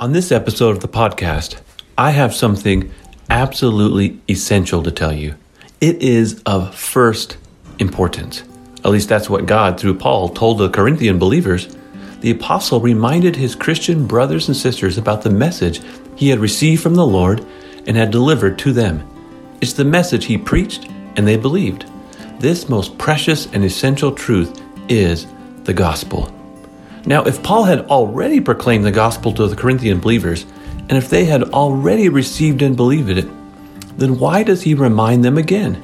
On this episode of the podcast, I have something absolutely essential to tell you. It is of first importance. At least that's what God, through Paul, told the Corinthian believers. The apostle reminded his Christian brothers and sisters about the message he had received from the Lord and had delivered to them. It's the message he preached and they believed. This most precious and essential truth is the gospel. Now, if Paul had already proclaimed the gospel to the Corinthian believers, and if they had already received and believed it, then why does he remind them again?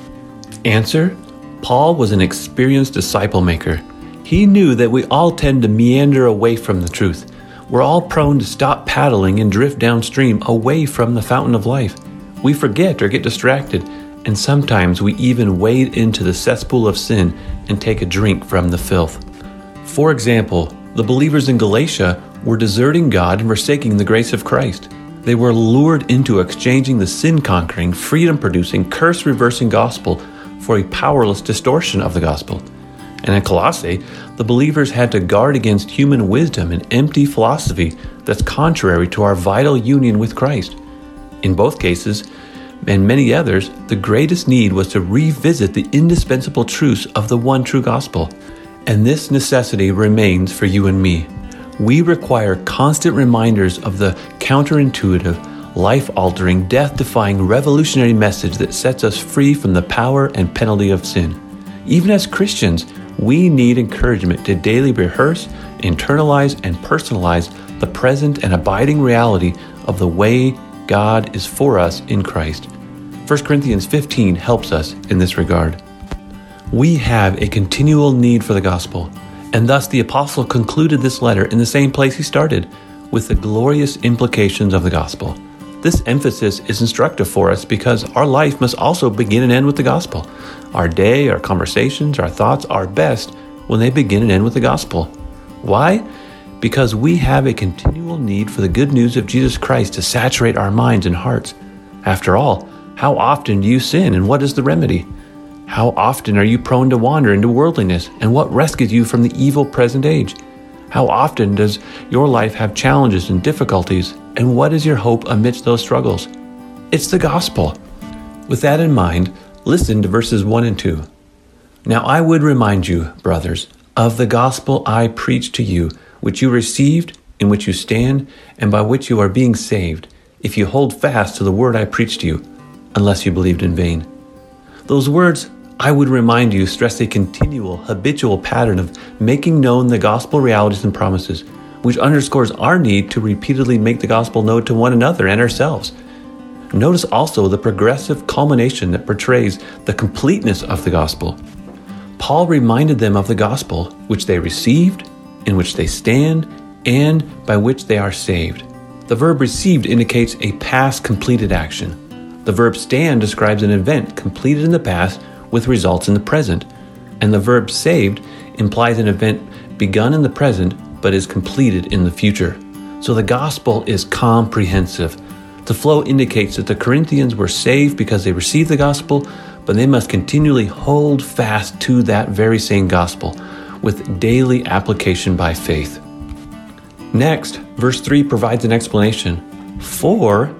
Answer Paul was an experienced disciple maker. He knew that we all tend to meander away from the truth. We're all prone to stop paddling and drift downstream away from the fountain of life. We forget or get distracted, and sometimes we even wade into the cesspool of sin and take a drink from the filth. For example, the believers in Galatia were deserting God and forsaking the grace of Christ. They were lured into exchanging the sin conquering, freedom producing, curse reversing gospel for a powerless distortion of the gospel. And in Colossae, the believers had to guard against human wisdom and empty philosophy that's contrary to our vital union with Christ. In both cases, and many others, the greatest need was to revisit the indispensable truths of the one true gospel. And this necessity remains for you and me. We require constant reminders of the counterintuitive, life altering, death defying, revolutionary message that sets us free from the power and penalty of sin. Even as Christians, we need encouragement to daily rehearse, internalize, and personalize the present and abiding reality of the way God is for us in Christ. 1 Corinthians 15 helps us in this regard. We have a continual need for the gospel, and thus the apostle concluded this letter in the same place he started, with the glorious implications of the gospel. This emphasis is instructive for us because our life must also begin and end with the gospel. Our day, our conversations, our thoughts are best when they begin and end with the gospel. Why? Because we have a continual need for the good news of Jesus Christ to saturate our minds and hearts. After all, how often do you sin and what is the remedy? How often are you prone to wander into worldliness, and what rescues you from the evil present age? How often does your life have challenges and difficulties, and what is your hope amidst those struggles? It's the gospel. With that in mind, listen to verses 1 and 2. Now I would remind you, brothers, of the gospel I preached to you, which you received, in which you stand, and by which you are being saved, if you hold fast to the word I preached to you, unless you believed in vain. Those words I would remind you stress a continual, habitual pattern of making known the gospel realities and promises, which underscores our need to repeatedly make the gospel known to one another and ourselves. Notice also the progressive culmination that portrays the completeness of the gospel. Paul reminded them of the gospel, which they received, in which they stand, and by which they are saved. The verb received indicates a past completed action. The verb stand describes an event completed in the past with results in the present. And the verb saved implies an event begun in the present but is completed in the future. So the gospel is comprehensive. The flow indicates that the Corinthians were saved because they received the gospel, but they must continually hold fast to that very same gospel with daily application by faith. Next, verse 3 provides an explanation. For,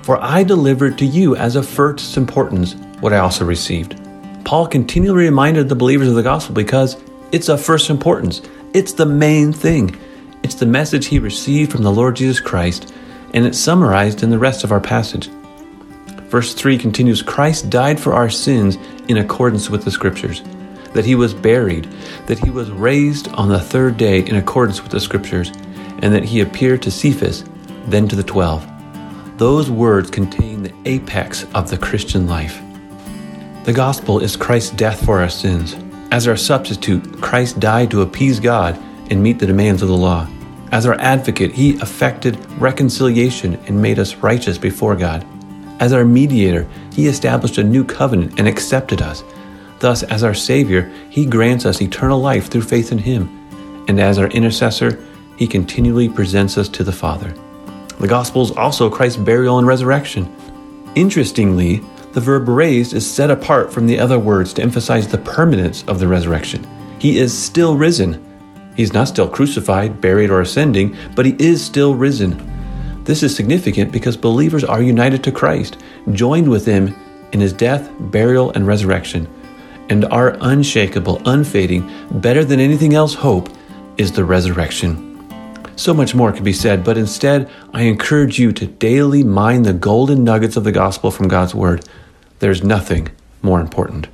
for I delivered to you as of first importance what I also received Paul continually reminded the believers of the gospel because it's of first importance. It's the main thing. It's the message he received from the Lord Jesus Christ, and it's summarized in the rest of our passage. Verse 3 continues Christ died for our sins in accordance with the Scriptures, that he was buried, that he was raised on the third day in accordance with the Scriptures, and that he appeared to Cephas, then to the twelve. Those words contain the apex of the Christian life. The gospel is Christ's death for our sins. As our substitute, Christ died to appease God and meet the demands of the law. As our advocate, he effected reconciliation and made us righteous before God. As our mediator, he established a new covenant and accepted us. Thus, as our Savior, he grants us eternal life through faith in him. And as our intercessor, he continually presents us to the Father. The gospel is also Christ's burial and resurrection. Interestingly, the verb raised is set apart from the other words to emphasize the permanence of the resurrection. He is still risen. He's not still crucified, buried, or ascending, but he is still risen. This is significant because believers are united to Christ, joined with Him in His death, burial, and resurrection. And our unshakable, unfading, better than anything else hope is the resurrection. So much more could be said, but instead, I encourage you to daily mine the golden nuggets of the gospel from God's Word. There's nothing more important.